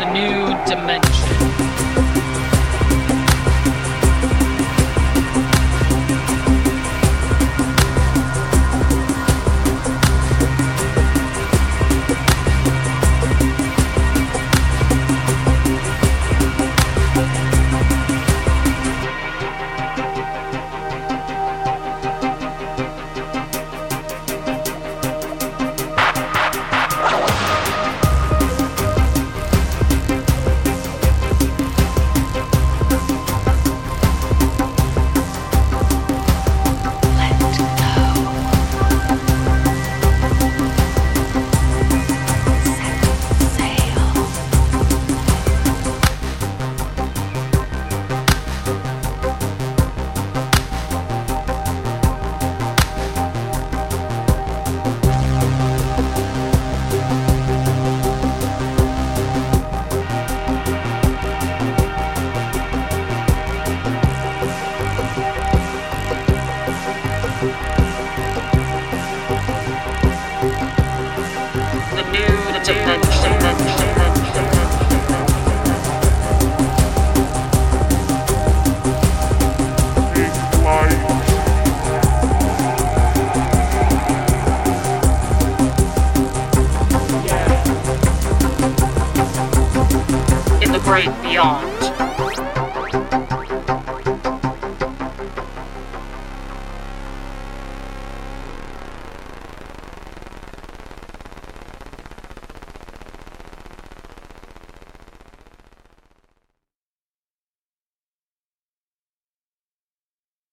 a new dimension. Great beyond.